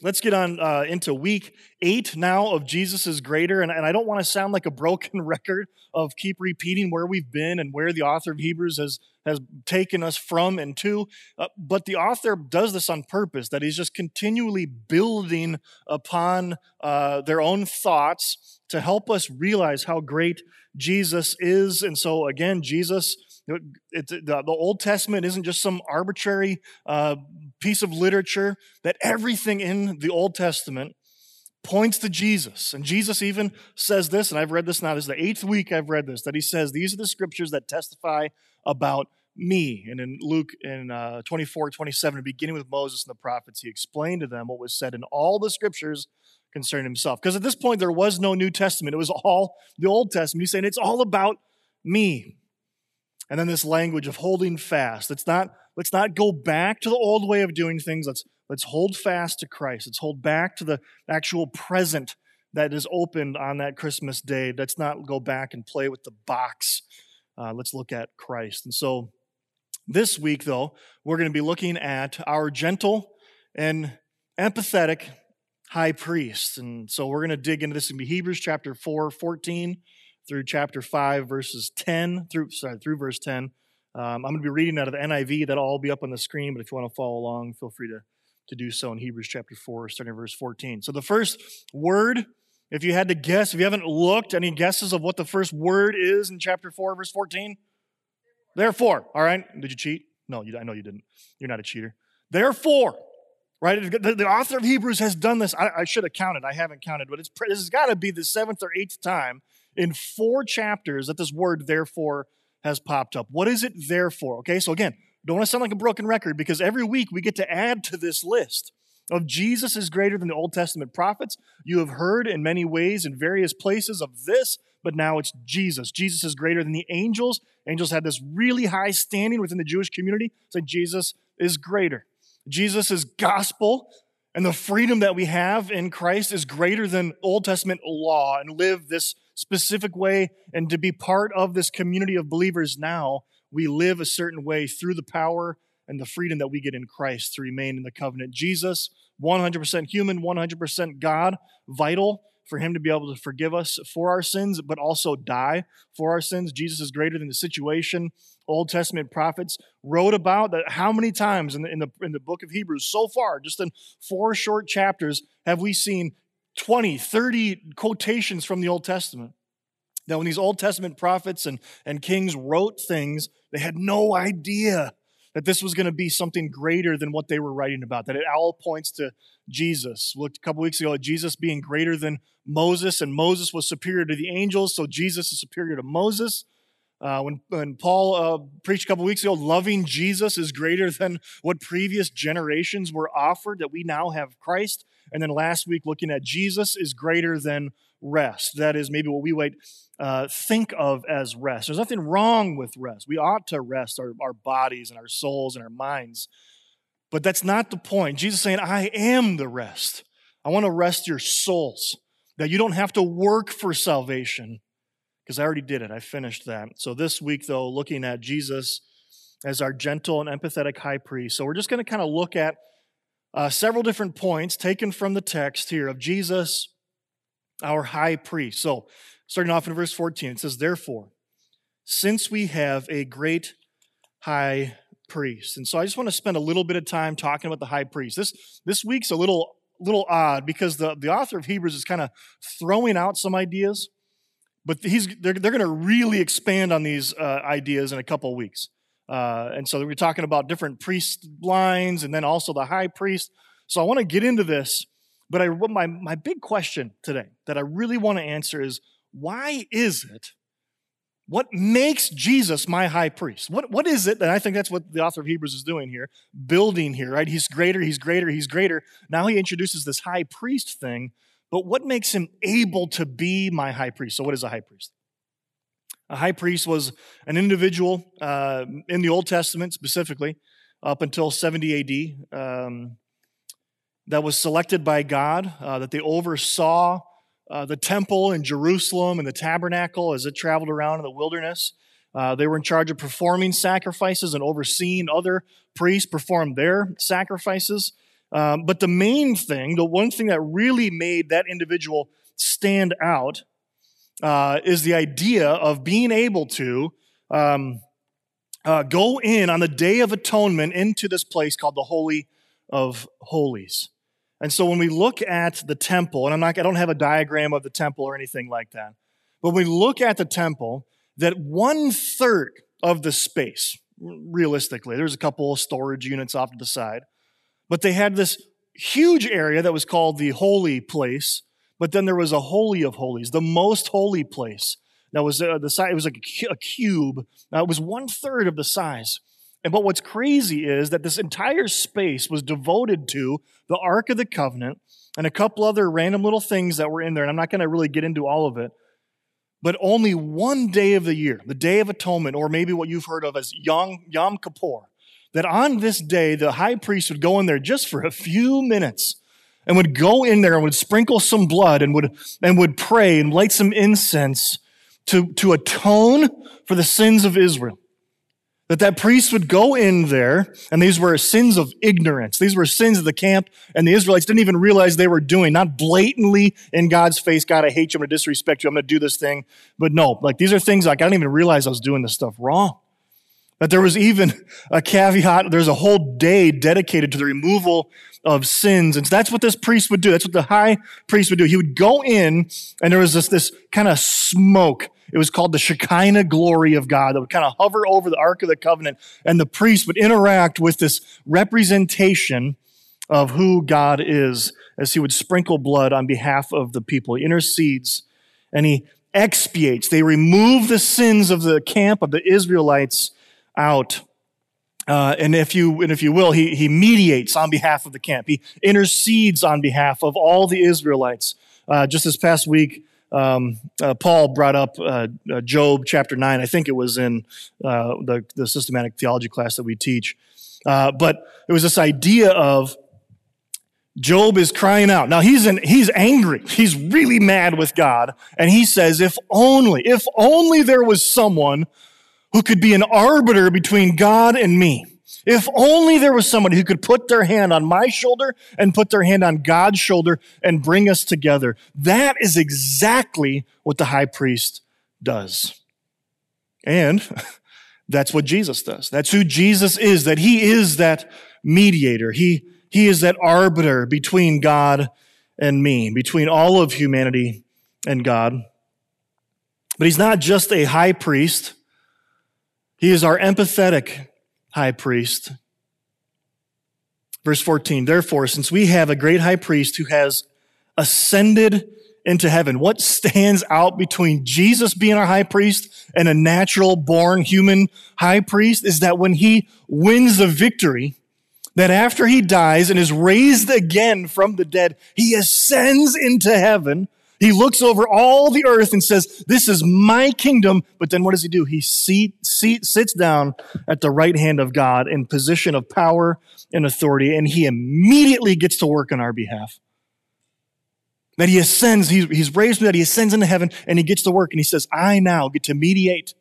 Let's get on uh, into week eight now of Jesus is Greater. And, and I don't want to sound like a broken record of keep repeating where we've been and where the author of Hebrews has, has taken us from and to. Uh, but the author does this on purpose, that he's just continually building upon uh, their own thoughts to help us realize how great Jesus is. And so, again, Jesus it, the, the, Old Testament isn't just some arbitrary uh, piece of literature, that everything in the Old Testament points to Jesus. And Jesus even says this, and I've read this now, this is the eighth week I've read this, that he says, These are the scriptures that testify about me. And in Luke in uh, 24, 27, beginning with Moses and the prophets, he explained to them what was said in all the scriptures concerning himself. Because at this point, there was no New Testament, it was all the Old Testament. He's saying, It's all about me. And then this language of holding fast. Let's not, let's not go back to the old way of doing things. Let's, let's hold fast to Christ. Let's hold back to the actual present that is opened on that Christmas day. Let's not go back and play with the box. Uh, let's look at Christ. And so this week, though, we're going to be looking at our gentle and empathetic high priest. And so we're going to dig into this in Hebrews chapter 4, 14 through chapter 5, verses 10 through, sorry, through verse 10. Um, I'm going to be reading out of the NIV. That'll all be up on the screen, but if you want to follow along, feel free to, to do so in Hebrews chapter 4, starting verse 14. So the first word, if you had to guess, if you haven't looked, any guesses of what the first word is in chapter 4, verse 14? Therefore. All right. Did you cheat? No, you, I know you didn't. You're not a cheater. Therefore, right? The, the author of Hebrews has done this. I, I, should have counted. I haven't counted, but it's, this has got to be the seventh or eighth time in four chapters that this word therefore has popped up. What is it therefore? Okay, so again, don't want to sound like a broken record because every week we get to add to this list of Jesus is greater than the Old Testament prophets. You have heard in many ways in various places of this, but now it's Jesus. Jesus is greater than the angels. Angels had this really high standing within the Jewish community, so Jesus is greater. Jesus' is gospel and the freedom that we have in Christ is greater than Old Testament law and live this specific way and to be part of this community of believers now, we live a certain way through the power and the freedom that we get in Christ to remain in the covenant. Jesus, 100% human, 100% God, vital for him to be able to forgive us for our sins, but also die for our sins. Jesus is greater than the situation. Old Testament prophets wrote about that. How many times in the, in the, in the book of Hebrews so far, just in four short chapters, have we seen 20, 30 quotations from the Old Testament. Now, when these Old Testament prophets and, and kings wrote things, they had no idea that this was going to be something greater than what they were writing about, that it all points to Jesus. Looked a couple weeks ago at Jesus being greater than Moses, and Moses was superior to the angels, so Jesus is superior to Moses. Uh, when, when Paul uh, preached a couple weeks ago, loving Jesus is greater than what previous generations were offered, that we now have Christ. And then last week, looking at Jesus is greater than rest. That is maybe what we might uh, think of as rest. There's nothing wrong with rest. We ought to rest our, our bodies and our souls and our minds. But that's not the point. Jesus saying, I am the rest. I want to rest your souls, that you don't have to work for salvation, because I already did it. I finished that. So this week, though, looking at Jesus as our gentle and empathetic high priest. So we're just going to kind of look at uh, several different points taken from the text here of Jesus, our high priest. So, starting off in verse 14, it says, Therefore, since we have a great high priest. And so I just want to spend a little bit of time talking about the high priest. This, this week's a little, little odd because the, the author of Hebrews is kind of throwing out some ideas, but he's, they're, they're going to really expand on these uh, ideas in a couple of weeks. Uh, and so we're talking about different priest lines and then also the high priest. So I want to get into this, but I, my, my big question today that I really want to answer is why is it? What makes Jesus my high priest? What, what is it? And I think that's what the author of Hebrews is doing here, building here, right? He's greater, he's greater, he's greater. Now he introduces this high priest thing, but what makes him able to be my high priest? So, what is a high priest? A high priest was an individual uh, in the Old Testament specifically, up until 70 AD, um, that was selected by God, uh, that they oversaw uh, the temple in Jerusalem and the tabernacle as it traveled around in the wilderness. Uh, they were in charge of performing sacrifices and overseeing other priests perform their sacrifices. Um, but the main thing, the one thing that really made that individual stand out, uh, is the idea of being able to um, uh, go in on the Day of Atonement into this place called the Holy of Holies. And so when we look at the temple, and I'm not, I don't have a diagram of the temple or anything like that, but when we look at the temple, that one third of the space, realistically, there's a couple of storage units off to the side, but they had this huge area that was called the holy place, but then there was a holy of holies, the most holy place. That was uh, the size. It was like a cube. Uh, it was one third of the size. And but what's crazy is that this entire space was devoted to the Ark of the Covenant and a couple other random little things that were in there. And I'm not going to really get into all of it. But only one day of the year, the Day of Atonement, or maybe what you've heard of as Yom, Yom Kippur, that on this day, the high priest would go in there just for a few minutes and would go in there and would sprinkle some blood and would, and would pray and light some incense to, to atone for the sins of Israel. That that priest would go in there, and these were sins of ignorance. These were sins of the camp, and the Israelites didn't even realize they were doing, not blatantly in God's face, God, I hate you, I'm to disrespect you, I'm to do this thing. But no, like these are things like I didn't even realize I was doing this stuff wrong. That there was even a caveat, there's a whole day dedicated to the removal of sins. And so that's what this priest would do. That's what the high priest would do. He would go in, and there was this, this kind of smoke. It was called the Shekinah glory of God that would kind of hover over the Ark of the Covenant. And the priest would interact with this representation of who God is as he would sprinkle blood on behalf of the people. He intercedes and he expiates. They remove the sins of the camp of the Israelites out. Uh, and if you and if you will, he he mediates on behalf of the camp. He intercedes on behalf of all the Israelites. Uh, just this past week, um, uh, Paul brought up uh, uh, Job chapter nine. I think it was in uh, the the systematic theology class that we teach. but it was this idea of Job is crying out. Now he's in, he's angry. He's really mad with God, and he says, "If only, if only there was someone." Who could be an arbiter between God and me. If only there was somebody who could put their hand on my shoulder and put their hand on God's shoulder and bring us together. That is exactly what the high priest does. And that's what Jesus does. That's who Jesus is, that he is that mediator. He, he is that arbiter between God and me, between all of humanity and God. But he's not just a high priest. He is our empathetic high priest. Verse 14, therefore, since we have a great high priest who has ascended into heaven, what stands out between Jesus being our high priest and a natural born human high priest is that when he wins the victory, that after he dies and is raised again from the dead, he ascends into heaven he looks over all the earth and says, This is my kingdom. But then what does he do? He seat, seat, sits down at the right hand of God in position of power and authority, and he immediately gets to work on our behalf. That he ascends, he's, he's raised that he ascends into heaven, and he gets to work, and he says, I now get to mediate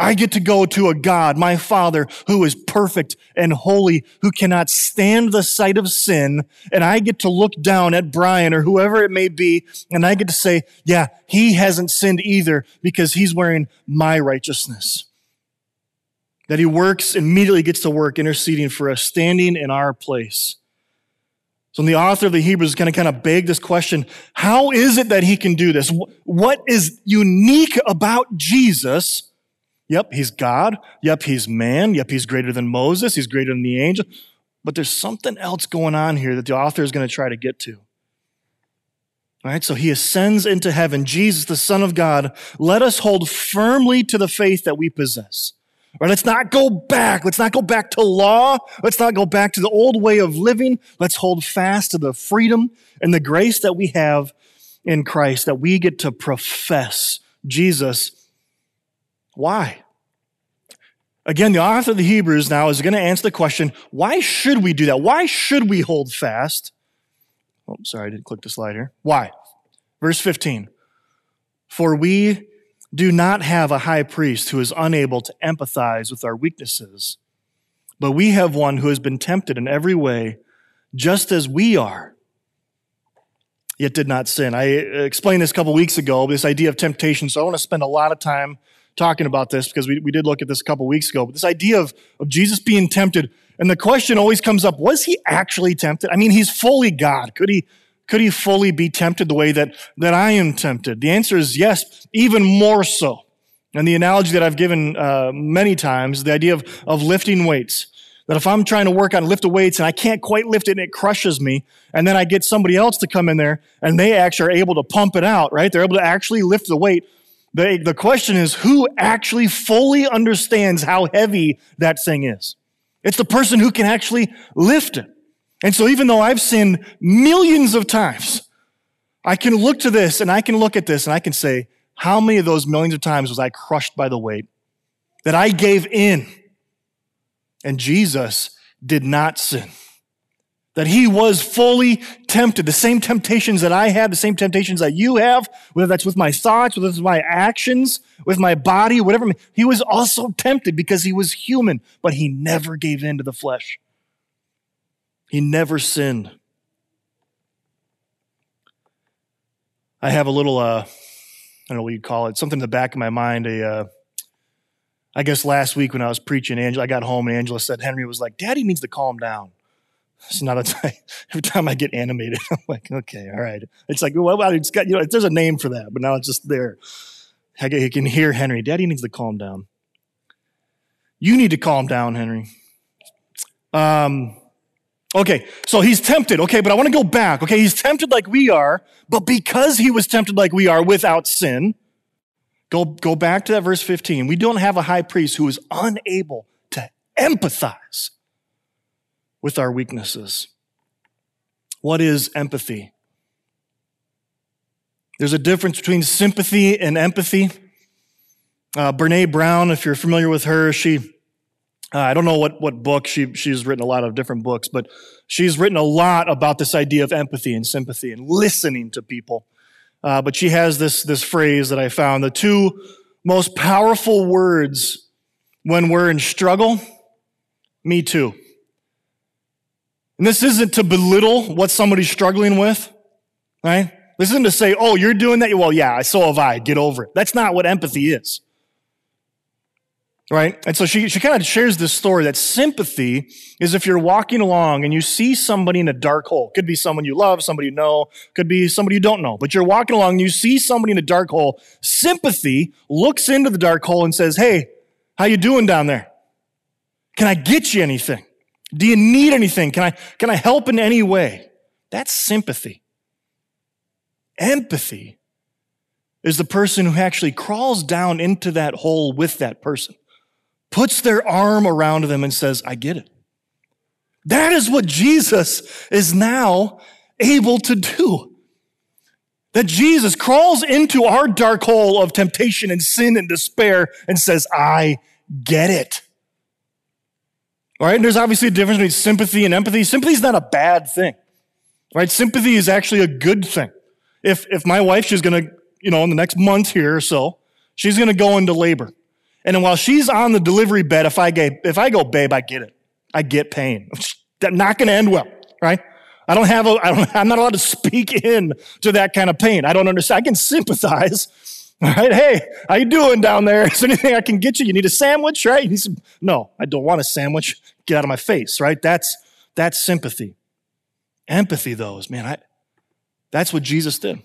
I get to go to a God, my Father, who is perfect and holy, who cannot stand the sight of sin. And I get to look down at Brian or whoever it may be, and I get to say, yeah, he hasn't sinned either because he's wearing my righteousness. That he works, immediately gets to work interceding for us, standing in our place. So the author of the Hebrews is going to kind of beg this question. How is it that he can do this? What is unique about Jesus? Yep, he's God. Yep, he's man. Yep, he's greater than Moses. He's greater than the angel. But there's something else going on here that the author is going to try to get to. All right, so he ascends into heaven. Jesus, the Son of God, let us hold firmly to the faith that we possess. All right, let's not go back. Let's not go back to law. Let's not go back to the old way of living. Let's hold fast to the freedom and the grace that we have in Christ, that we get to profess Jesus why? Again, the author of the Hebrews now is going to answer the question why should we do that? Why should we hold fast? Oh, sorry, I didn't click the slide here. Why? Verse 15 For we do not have a high priest who is unable to empathize with our weaknesses, but we have one who has been tempted in every way, just as we are, yet did not sin. I uh, explained this a couple weeks ago, this idea of temptation. So I want to spend a lot of time talking about this because we, we did look at this a couple weeks ago. But this idea of, of Jesus being tempted, and the question always comes up was he actually tempted? I mean, he's fully God. Could he? Could he fully be tempted the way that, that I am tempted? The answer is yes, even more so. And the analogy that I've given uh, many times, the idea of, of lifting weights. That if I'm trying to work on lift of weights and I can't quite lift it and it crushes me, and then I get somebody else to come in there and they actually are able to pump it out, right? They're able to actually lift the weight. The, the question is who actually fully understands how heavy that thing is? It's the person who can actually lift it. And so even though I've sinned millions of times, I can look to this and I can look at this and I can say, how many of those millions of times was I crushed by the weight? That I gave in and Jesus did not sin. That he was fully tempted. The same temptations that I had, the same temptations that you have, whether that's with my thoughts, whether it's my actions, with my body, whatever. He was also tempted because he was human, but he never gave in to the flesh. He never sinned. I have a little, uh, I don't know what you'd call it, something in the back of my mind, a, uh, I guess last week when I was preaching, Angela, I got home and Angela said Henry was like, Daddy needs to calm down. It's not a time. Every time I get animated, I'm like, okay, all right. It's like, well, it's got, you know, there's a name for that, but now it's just there. I can hear Henry. Daddy needs to calm down. You need to calm down, Henry. Um, okay, so he's tempted. Okay, but I want to go back. Okay, he's tempted like we are, but because he was tempted like we are without sin, Go, go back to that verse 15. We don't have a high priest who is unable to empathize with our weaknesses. What is empathy? There's a difference between sympathy and empathy. Uh, Brene Brown, if you're familiar with her, she, uh, I don't know what, what book, she, she's written a lot of different books, but she's written a lot about this idea of empathy and sympathy and listening to people. Uh, but she has this, this phrase that I found the two most powerful words when we're in struggle me too. And this isn't to belittle what somebody's struggling with, right? This isn't to say, oh, you're doing that. Well, yeah, so have I. Get over it. That's not what empathy is right? And so she, she kind of shares this story that sympathy is if you're walking along and you see somebody in a dark hole. Could be someone you love, somebody you know, could be somebody you don't know, but you're walking along and you see somebody in a dark hole. Sympathy looks into the dark hole and says, Hey, how you doing down there? Can I get you anything? Do you need anything? Can I, can I help in any way? That's sympathy. Empathy is the person who actually crawls down into that hole with that person puts their arm around them and says, I get it. That is what Jesus is now able to do. That Jesus crawls into our dark hole of temptation and sin and despair and says, I get it. Right, there's obviously a difference between sympathy and empathy. Sympathy is not a bad thing, right? Sympathy is actually a good thing. If, if my wife, she's gonna, you know, in the next month here or so, she's gonna go into labor. And while she's on the delivery bed, if I, get, if I go, babe, I get it. I get pain. That's not going to end well, right? I don't have a, I don't, I'm not allowed to speak in to that kind of pain. I don't understand. I can sympathize. All right. Hey, how you doing down there? Is there anything I can get you? You need a sandwich, right? Need some, no, I don't want a sandwich. Get out of my face, right? That's, that's sympathy. Empathy, though, is, man, I, that's what Jesus did.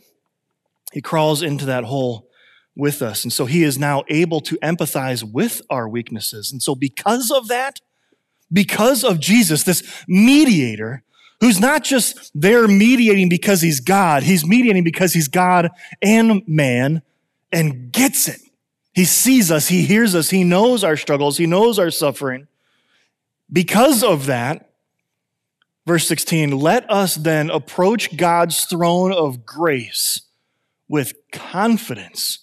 He crawls into that hole with us. And so he is now able to empathize with our weaknesses. And so because of that, because of Jesus, this mediator, who's not just there mediating because he's God, he's mediating because he's God and man and gets it. He sees us, he hears us, he knows our struggles, he knows our suffering. Because of that, verse 16, let us then approach God's throne of grace with confidence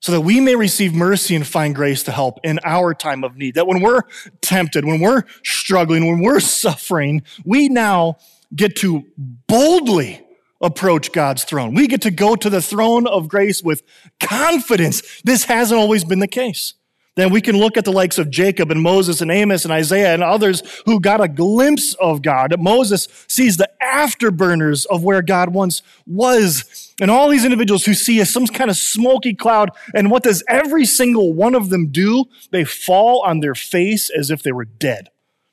so that we may receive mercy and find grace to help in our time of need. That when we're tempted, when we're struggling, when we're suffering, we now get to boldly approach God's throne. We get to go to the throne of grace with confidence. This hasn't always been the case. then we can look at the likes of Jacob and Moses and Amos and Isaiah and others who got a glimpse of God. Moses sees the afterburners of where God once was. And all these individuals who see some kind of smoky cloud. And what does every single one of them do? They fall on their face as if they were dead.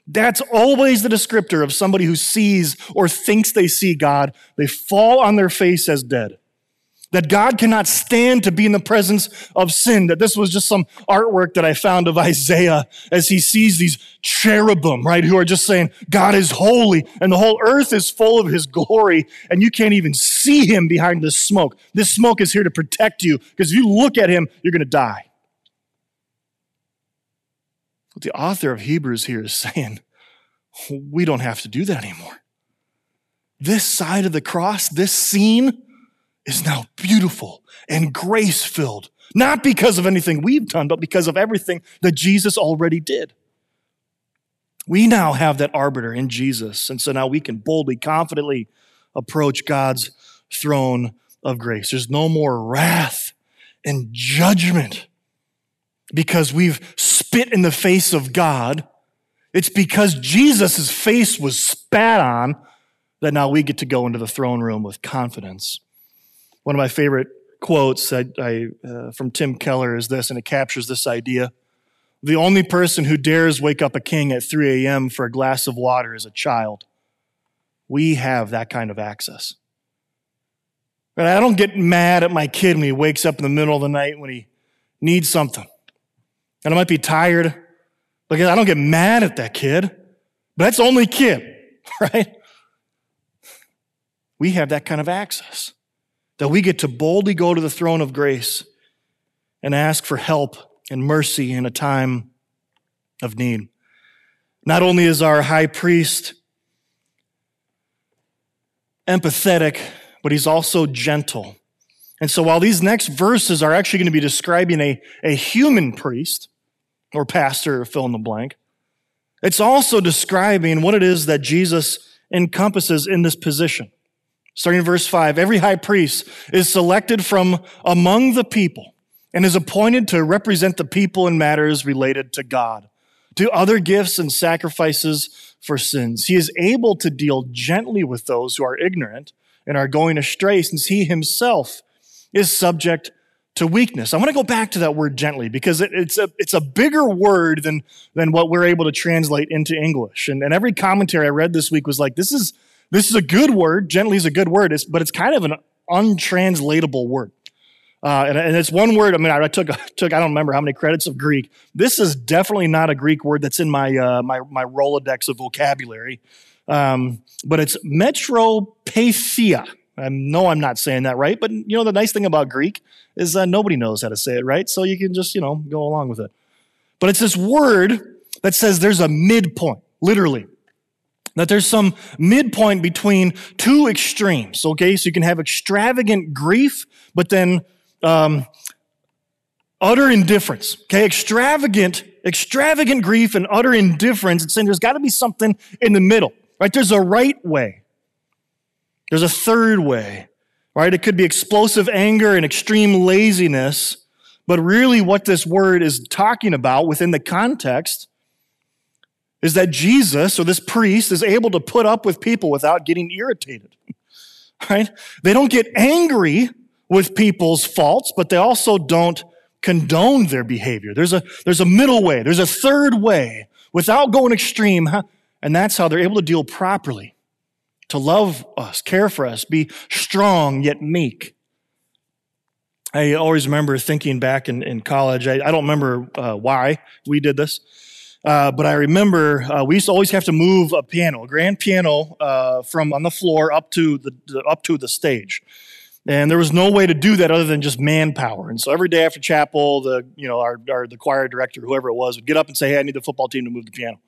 That's always the descriptor of somebody who sees or thinks they see God. They fall on their face as dead that God cannot stand to be in the presence of sin, that this was just some artwork that I found of Isaiah as he sees these cherubim, right, who are just saying, God is holy and the whole earth is full of his glory and you can't even see him behind this smoke. This smoke is here to protect you because if you look at him, you're going to die. The author of Hebrews here is saying, we don't have to do that anymore. This side of the cross, this scene, is now beautiful and grace filled, not because of anything we've done, but because of everything that Jesus already did. We now have that arbiter in Jesus, and so now we can boldly, confidently approach God's throne of grace. There's no more wrath and judgment because we've spit in the face of God. It's because Jesus' face was spat on that now we get to go into the throne room with confidence. One of my favorite quotes I, I, uh, from Tim Keller is this, and it captures this idea. The only person who dares wake up a king at 3 a.m. for a glass of water is a child. We have that kind of access. But I don't get mad at my kid when he wakes up in the middle of the night when he needs something. And I might be tired. Because I don't get mad at that kid. But that's only kid, right? We have that kind of access that we get to boldly go to the throne of grace and ask for help and mercy in a time of need. Not only is our high priest empathetic, but he's also gentle. And so while these next verses are actually going to be describing a, a human priest or pastor, fill in the blank, it's also describing what it is that Jesus encompasses in this position. Starting in verse 5, every high priest is selected from among the people and is appointed to represent the people in matters related to God, to other gifts and sacrifices for sins. He is able to deal gently with those who are ignorant and are going astray, since he himself is subject to weakness. I want to go back to that word gently because it, it's, a, it's a bigger word than, than what we're able to translate into English. And, and every commentary I read this week was like, this is this is a good word. Gently is a good word, but it's kind of an untranslatable word. Uh, and, and, it's one word. I mean, I, took took I don't remember how many credits of Greek. This is definitely not a Greek word that's in my uh, my my Rolodex of vocabulary. Um, but it's metropathia. I know I'm not saying that right, but you know the nice thing about Greek is uh, nobody knows how to say it right, so you can just you know go along with it. But it's this word that says there's a midpoint, literally. That there's some midpoint between two extremes, okay? So you can have extravagant grief, but then um, utter indifference, okay? Extravagant, extravagant grief and utter indifference. It's saying there's got to be something in the middle, right? There's a right way. There's a third way, right? It could be explosive anger and extreme laziness, but really what this word is talking about within the context is that Jesus or this priest is able to put up with people without getting irritated. Right? They don't get angry with people's faults, but they also don't condone their behavior. There's a, there's a middle way. There's a third way without going extreme. Huh? And that's how they're able to deal properly, to love us, care for us, be strong yet meek. I always remember thinking back in, in college, I, I don't remember uh, why we did this, uh, but I remember uh, we used to always have to move a piano, a grand piano, uh, from on the floor up to the, the, up to the stage, and there was no way to do that other than just manpower. And so every day after chapel, the you know our, our the choir director, whoever it was, would get up and say, "Hey, I need the football team to move the piano."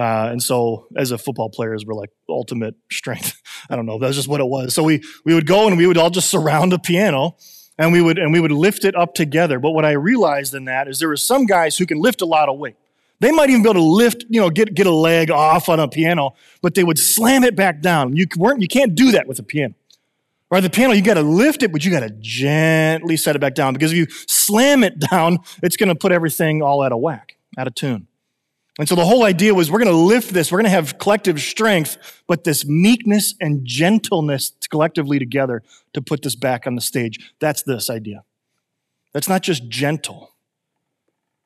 Uh, and so, as a football players, we're like ultimate strength. I don't know. That's just what it was. So we we would go and we would all just surround a piano, and we would and we would lift it up together. But what I realized in that is there were some guys who can lift a lot of weight. They might even be able to lift, you know, get, get a leg off on a piano, but they would slam it back down. You weren't, you can't do that with a piano. Right, the piano, you got to lift it, but you got to gently set it back down because if you slam it down, it's going to put everything all out of whack, out of tune. And so the whole idea was we're going to lift this, we're going to have collective strength, but this meekness and gentleness collectively together to put this back on the stage. That's this idea. That's not just gentle,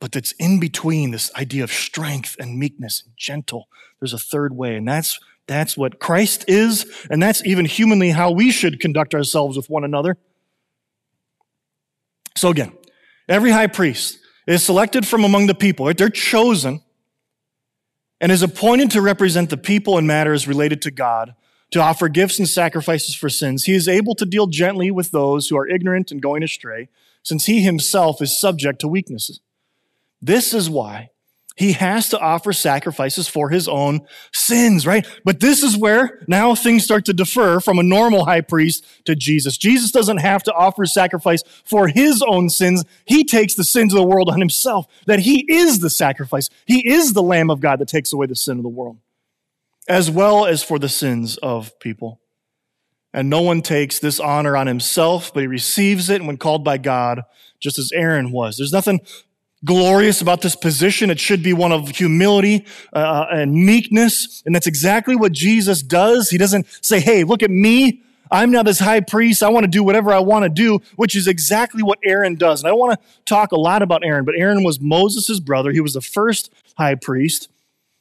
but that's in between this idea of strength and meekness and gentle. There's a third way, and that's that's what Christ is, and that's even humanly how we should conduct ourselves with one another. So again, every high priest is selected from among the people. They're chosen and is appointed to represent the people in matters related to God, to offer gifts and sacrifices for sins. He is able to deal gently with those who are ignorant and going astray, since he himself is subject to weaknesses. This is why he has to offer sacrifices for his own sins, right? But this is where now things start to defer from a normal high priest to Jesus. Jesus doesn't have to offer sacrifice for his own sins. He takes the sins of the world on himself, that he is the sacrifice. He is the Lamb of God that takes away the sin of the world, as well as for the sins of people. And no one takes this honor on himself, but he receives it when called by God, just as Aaron was. There's nothing glorious about this position. It should be one of humility uh, and meekness. And that's exactly what Jesus does. He doesn't say, Hey, look at me. I'm now this high priest. I want to do whatever I want to do, which is exactly what Aaron does. And I don't want to talk a lot about Aaron, but Aaron was Moses' brother. He was the first high priest.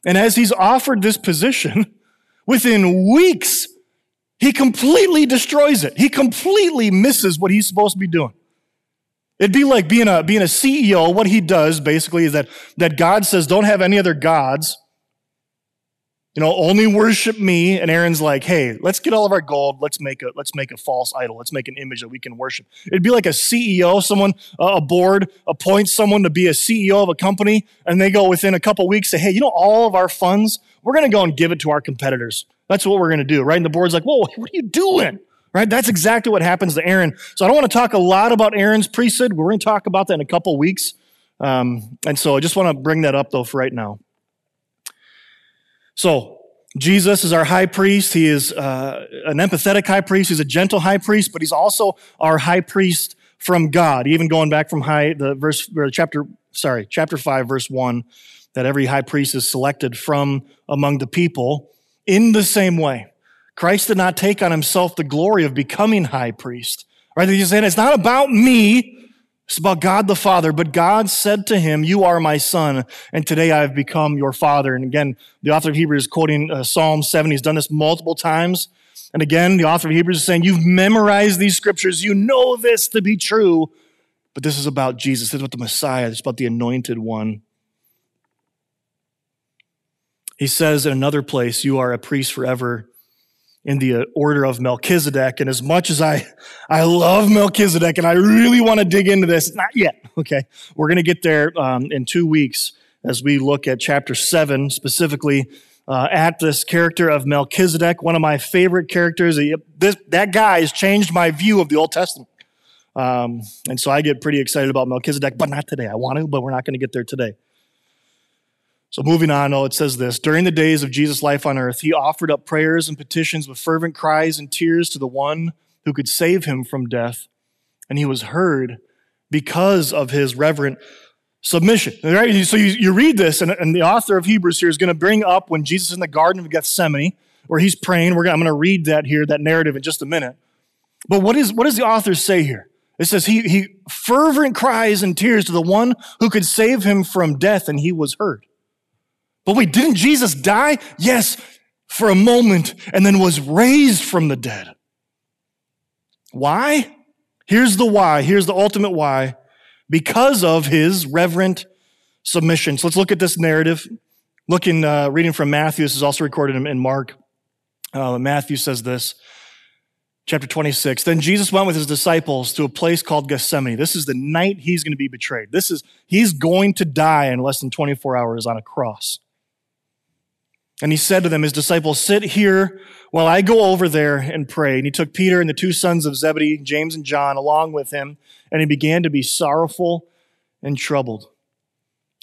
And as he's offered this position, within weeks, he completely destroys it. He completely misses what he's supposed to be doing. It'd be like being a, being a CEO. What he does basically is that, that God says, don't have any other gods. You know, only worship me. And Aaron's like, hey, let's get all of our gold. Let's make a, let's make a false idol. Let's make an image that we can worship. It'd be like a CEO, someone, uh, a board appoints someone to be a CEO of a company. And they go within a couple weeks, say, hey, you know, all of our funds, we're going to go and give it to our competitors. That's what we're going to do, right? And the board's like, whoa, what are you doing? Right? That's exactly what happens to Aaron. So I don't want to talk a lot about Aaron's priesthood. We're going to talk about that in a couple weeks. Um, and so I just want to bring that up, though, for right now. So Jesus is our high priest. He is uh, an empathetic high priest. He's a gentle high priest, but he's also our high priest from God. Even going back from high the verse chapter sorry chapter five verse one, that every high priest is selected from among the people in the same way. Christ did not take on himself the glory of becoming high priest. Right? He's saying it's not about me. It's about God the Father. But God said to him, You are my son, and today I have become your father. And again, the author of Hebrews is quoting uh, Psalm 7. He's done this multiple times. And again, the author of Hebrews is saying, You've memorized these scriptures. You know this to be true. But this is about Jesus. This is about the Messiah. It's about the anointed one. He says in another place, You are a priest forever in the uh, order of Melchizedek. And as much as I, I love Melchizedek and I really want to dig into this, not yet. Okay. We're going to get there um, in two weeks as we look at chapter seven, specifically uh, at this character of Melchizedek, one of my favorite characters. This, that guy has changed my view of the Old Testament. Um, and so I get pretty excited about Melchizedek, but not today. I want to, but we're not going to get there today. So moving on, oh, it says this During the days of Jesus' life on earth, he offered up prayers and petitions with fervent cries and tears to the one who could save him from death. And he was heard because of his reverent submission. Right? So you, you read this, and, and, the author of Hebrews here is going to bring up when Jesus is in the Garden of Gethsemane, where he's praying. We're gonna, I'm going to read that here, that narrative in just a minute. But what, is, what does the author say here? It says he, he fervent cries and tears to the one who could save him from death, and he was heard. But wait, didn't Jesus die? Yes, for a moment, and then was raised from the dead. Why? Here's the why. Here's the ultimate why. Because of his reverent submission. So let's look at this narrative. Looking, uh, reading from Matthew. This is also recorded in, Mark. Uh, Matthew says this, chapter 26. Then Jesus went with his disciples to a place called Gethsemane. This is the night he's going to be betrayed. This is, he's going to die in less than 24 hours on a cross. And he said to them, his disciples, sit here while I go over there and pray. And he took Peter and the two sons of Zebedee, James and John, along with him, and he began to be sorrowful and troubled.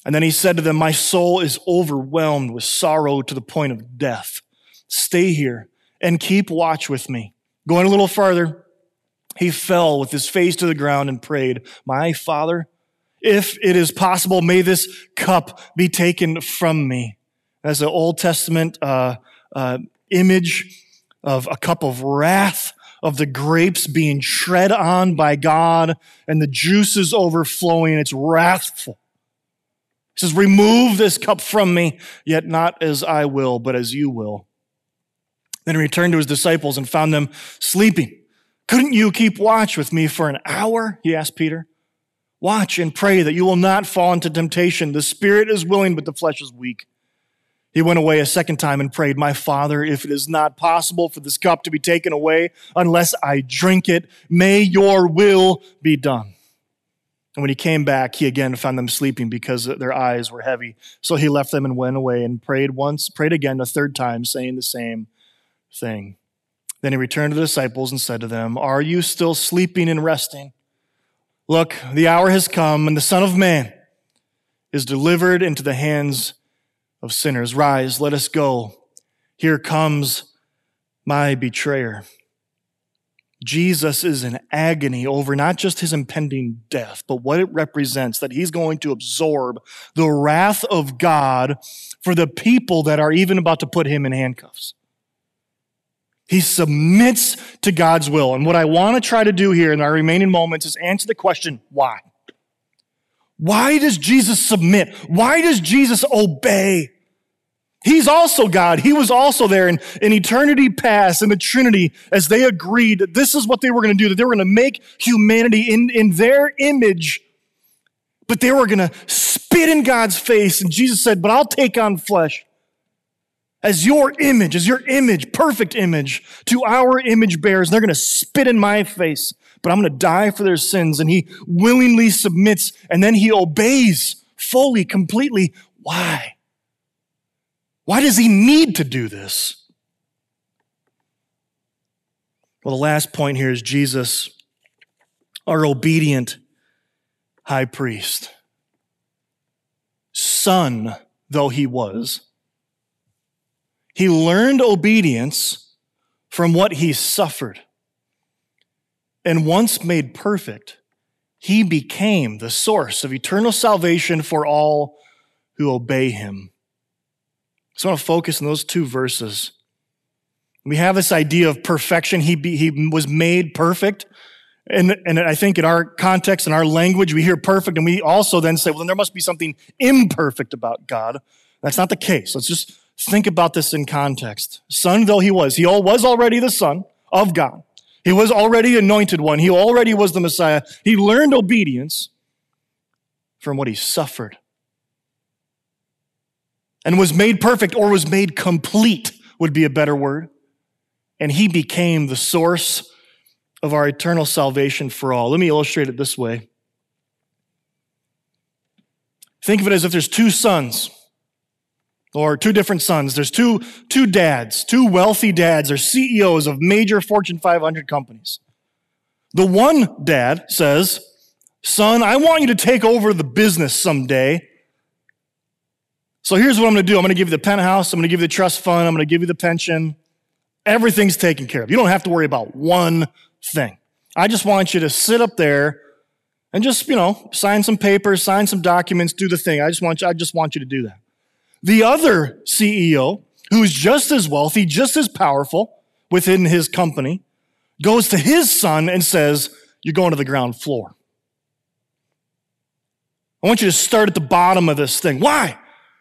And then he said to them, My soul is overwhelmed with sorrow to the point of death. Stay here and keep watch with me. Going a little farther, he fell with his face to the ground and prayed, My Father, if it is possible, may this cup be taken from me. As an Old Testament uh, uh, image of a cup of wrath, of the grapes being tread on by God and the juices overflowing. It's wrathful. He says, Remove this cup from me, yet not as I will, but as you will. Then he returned to his disciples and found them sleeping. Couldn't you keep watch with me for an hour? He asked Peter. Watch and pray that you will not fall into temptation. The spirit is willing, but the flesh is weak. He went away a second time and prayed, My Father, if it is not possible for this cup to be taken away unless I drink it, may your will be done. And when he came back, he again found them sleeping because their eyes were heavy. So he left them and went away and prayed once, prayed again a third time, saying the same thing. Then he returned to the disciples and said to them, Are you still sleeping and resting? Look, the hour has come, and the Son of Man is delivered into the hands of sinners. Rise, let us go. Here comes my betrayer. Jesus is in agony over not just his impending death, but what it represents that he's going to absorb the wrath of God for the people that are even about to put him in handcuffs. He submits to God's will. And what I want to try to do here in our remaining moments is answer the question why? Why does Jesus submit? Why does Jesus obey? He's also God. He was also there in, in eternity past in the Trinity as they agreed that this is what they were going to do, that they were going to make humanity in, in their image, but they were going to spit in God's face. And Jesus said, But I'll take on flesh as your image, as your image, perfect image to our image bearers. They're going to spit in my face, but I'm going to die for their sins. And he willingly submits and then he obeys fully, completely. Why? Why does he need to do this? Well, the last point here is Jesus, our obedient high priest. Son though he was, he learned obedience from what he suffered. And once made perfect, he became the source of eternal salvation for all who obey him. So I want to focus on those two verses. We have this idea of perfection. He, be, he was made perfect. And, and I think in our context, in our language, we hear perfect, and we also then say, well, then there must be something imperfect about God. That's not the case. Let's just think about this in context. Son though he was, he was already the Son of God. He was already anointed one. He already was the Messiah. He learned obedience from what he suffered and was made perfect or was made complete, would be a better word. And he became the source of our eternal salvation for all. Let me illustrate it this way. Think of it as if there's two sons or two different sons. There's two, two dads, two wealthy dads or CEOs of major Fortune 500 companies. The one dad says, Son, I want you to take over the business someday so here's what I'm going to do I'm going to give you the penthouse, I'm going to give you the trust fund, I'm going to give you the pension. Everything's taken care of. You don't have to worry about one thing. I just want you to sit up there and just, you know, sign some papers, sign some documents, do the thing. I just want you, I just want you to do that. The other CEO, who's just as wealthy, just as powerful within his company, goes to his son and says, You're going to the ground floor. I want you to start at the bottom of this thing. Why?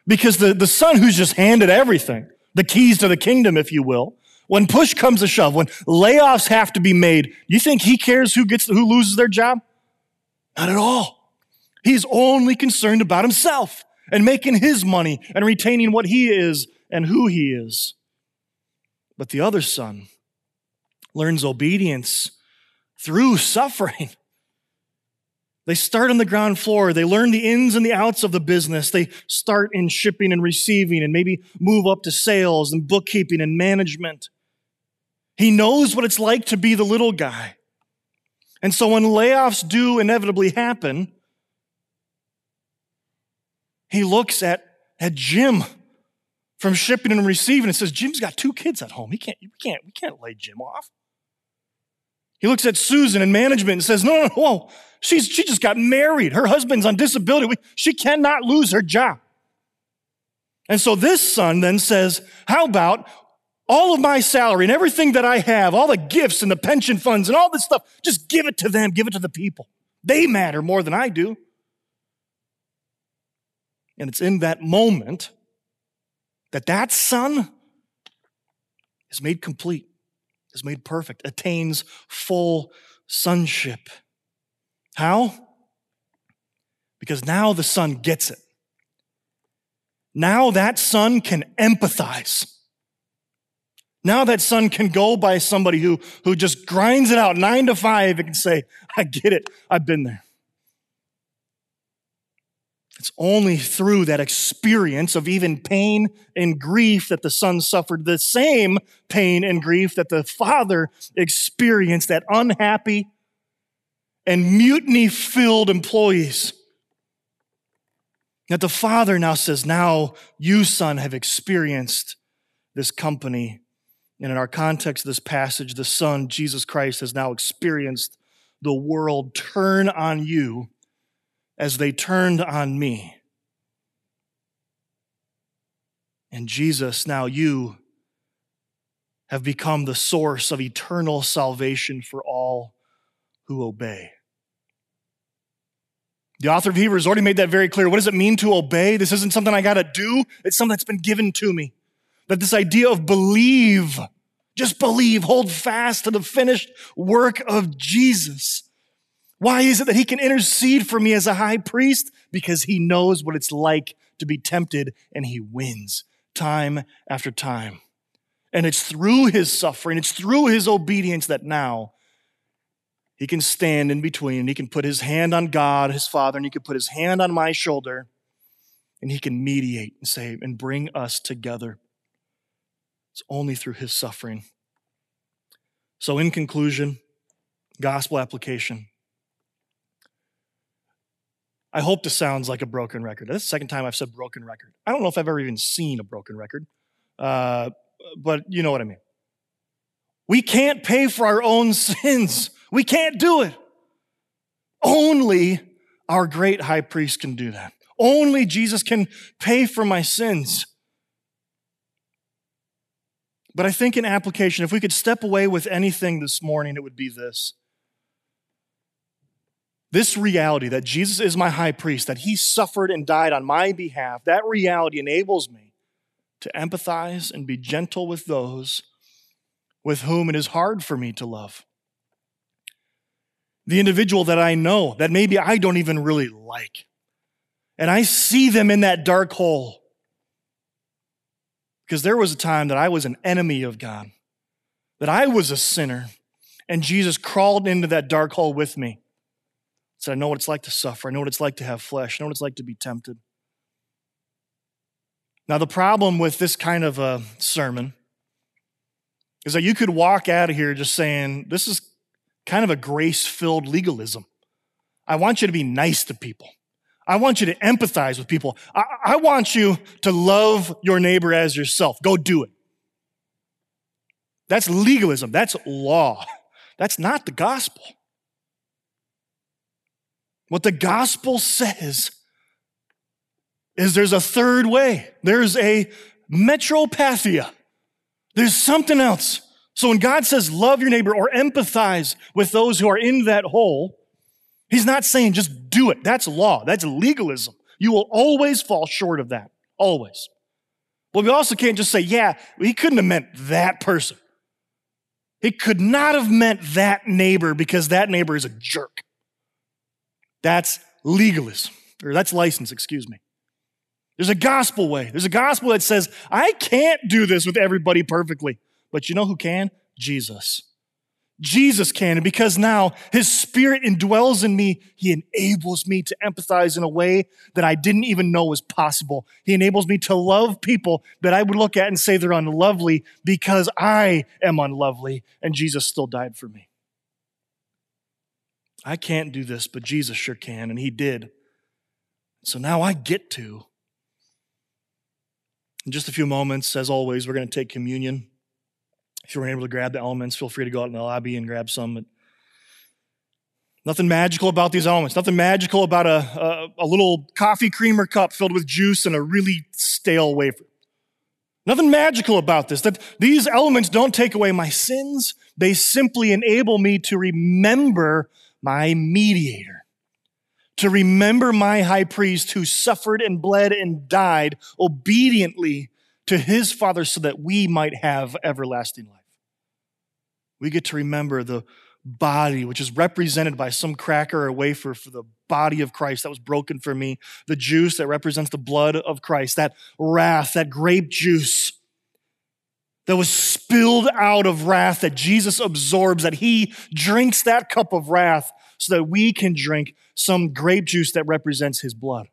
Because the, the son who's just handed everything, the keys to the kingdom, if you will, when push comes to shove, when layoffs have to be made, you think he cares who gets who loses their job? Not at all. He's only concerned about himself and making his money and retaining what he is and who he is. But the other son learns obedience through suffering. They start on the ground floor. They learn the ins and the outs of the business. They start in shipping and receiving and maybe move up to sales and bookkeeping and management. He knows what it's like to be the little guy. And so when layoffs do inevitably happen, he looks at, at Jim from shipping and receiving and says, Jim's got two kids at home. He can't, we can't, we can't lay Jim off. He looks at Susan in management and says, No, no, no, whoa. She's, she just got married. Her husband's on disability. We, she cannot lose her job. And so this son then says, How about all of my salary and everything that I have, all the gifts and the pension funds and all this stuff, just give it to them, give it to the people. They matter more than I do. And it's in that moment that that son is made complete, is made perfect, attains full sonship. How? Because now the son gets it. Now that son can empathize. Now that son can go by somebody who, who just grinds it out nine to five and can say, I get it. I've been there. It's only through that experience of even pain and grief that the son suffered the same pain and grief that the father experienced, that unhappy and mutiny filled employees. That the father now says, Now you, son, have experienced this company. And in our context of this passage, the son, Jesus Christ, has now experienced the world turn on you as they turned on me. And Jesus, now you have become the source of eternal salvation for all who obey. The author of Hebrews already made that very clear. What does it mean to obey? This isn't something I got to do, it's something that's been given to me. That this idea of believe, just believe, hold fast to the finished work of Jesus. Why is it that he can intercede for me as a high priest? Because he knows what it's like to be tempted and he wins time after time. And it's through his suffering, it's through his obedience that now he can stand in between. He can put his hand on God, his Father, and he can put his hand on my shoulder and he can mediate and say, and bring us together. It's only through his suffering. So, in conclusion, gospel application. I hope this sounds like a broken record. This is the second time I've said broken record. I don't know if I've ever even seen a broken record, uh, but you know what I mean. We can't pay for our own sins. We can't do it. Only our great high priest can do that. Only Jesus can pay for my sins. But I think in application, if we could step away with anything this morning, it would be this this reality that Jesus is my high priest, that he suffered and died on my behalf, that reality enables me to empathize and be gentle with those with whom it is hard for me to love. The individual that I know that maybe I don't even really like, and I see them in that dark hole. Because there was a time that I was an enemy of God, that I was a sinner, and Jesus crawled into that dark hole with me Said, I know what it's like to suffer. I know what it's like to have flesh. I know what it's like to be tempted. Now, the problem with this kind of a sermon is that you could walk out of here just saying, This is kind of a grace filled legalism. I want you to be nice to people. I want you to empathize with people. I, I, want you to love your neighbor as yourself. Go do it. That's legalism. That's law. That's not the gospel. What the gospel says is there's a third way. There's a metropathia. There's something else. So when God says love your neighbor or empathize with those who are in that hole, he's not saying just do it. That's law. That's legalism. You will always fall short of that. Always. But we also can't just say, yeah, he couldn't have meant that person. He could not have meant that neighbor because that neighbor is a jerk. That's legalism, or that's license, excuse me. There's a gospel way. There's a gospel that says, I can't do this with everybody perfectly. But you know who can? Jesus. Jesus can. And because now his spirit indwells in me, he enables me to empathize in a way that I didn't even know was possible. He enables me to love people that I would look at and say they're unlovely because I am unlovely and Jesus still died for me. I can't do this, but Jesus sure can, and He did. So now I get to. In just a few moments, as always, we're going to take communion. If you weren't able to grab the elements, feel free to go out in the lobby and grab some. But Nothing magical about these elements. Nothing magical about a, a, a, little coffee creamer cup filled with juice and a really stale wafer. Nothing magical about this. That these elements don't take away my sins. They simply enable me to remember my mediator, to remember my high priest who suffered and bled and died obediently to his Father so that we might have everlasting life. We get to remember the body, which is represented by some cracker or wafer for the body of Christ that was broken for me, the juice that represents the blood of Christ, that wrath, that grape juice that was spilled out of wrath that Jesus absorbs, that he drinks that cup of wrath so that we can drink some grape juice that represents his blood.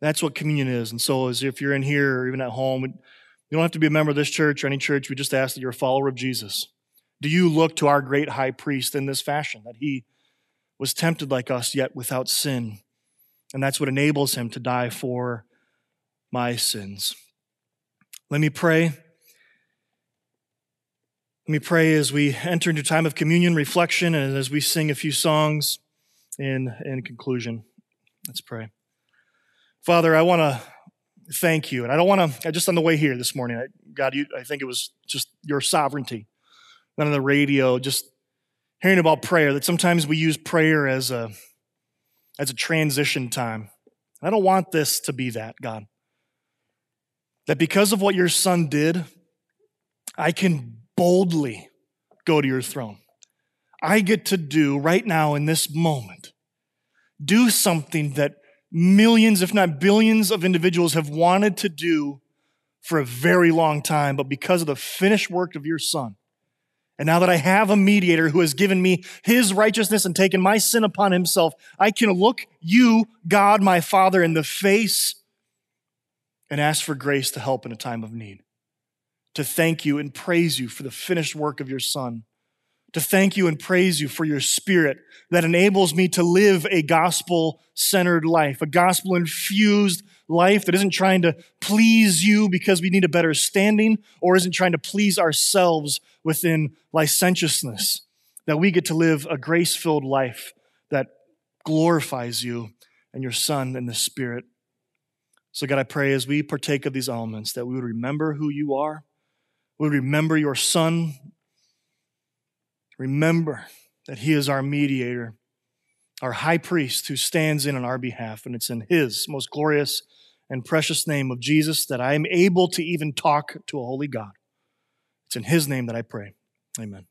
That's what communion is. And so, as if you're in here or even at home, you don't have to be a member of this church or any church. We just ask that you're a follower of Jesus. Do you look to our great high priest in this fashion, that he was tempted like us, yet without sin? And that's what enables him to die for my sins. Let me pray. Let me pray as we enter into time of communion, reflection, and as we sing a few songs in, in conclusion. Let's pray. Father, I want to thank you. And I don't want to, just on the way here this morning, I, God, you, I think it was just your sovereignty Not on the radio, just hearing about prayer, that sometimes we use prayer as a, as a transition time. I don't want this to be that, God. That because of what your son did, I can boldly go to your throne. I get to do right now in this moment, do something that millions, if not billions, of individuals have wanted to do for a very long time, but because of the finished work of your son, and now that I have a mediator who has given me his righteousness and taken my sin upon himself, I can look you, God, my Father, in the face and ask for grace to help in a time of need. To thank you and praise you for the finished work of your Son. To thank you and praise you for your Spirit that enables me to live a gospel centered life, a gospel infused life that isn't trying to please you because we need a better standing or isn't trying to please ourselves within licentiousness. That we get to live a grace filled life that glorifies you and your Son and the Spirit. So, God, I pray as we partake of these elements that we would remember who you are, would remember your Son, remember that He is our mediator, our high priest who stands in on our behalf, and it's in His most glorious and precious name of Jesus that I am able to even talk to a holy God. It's in his name that I pray. Amen.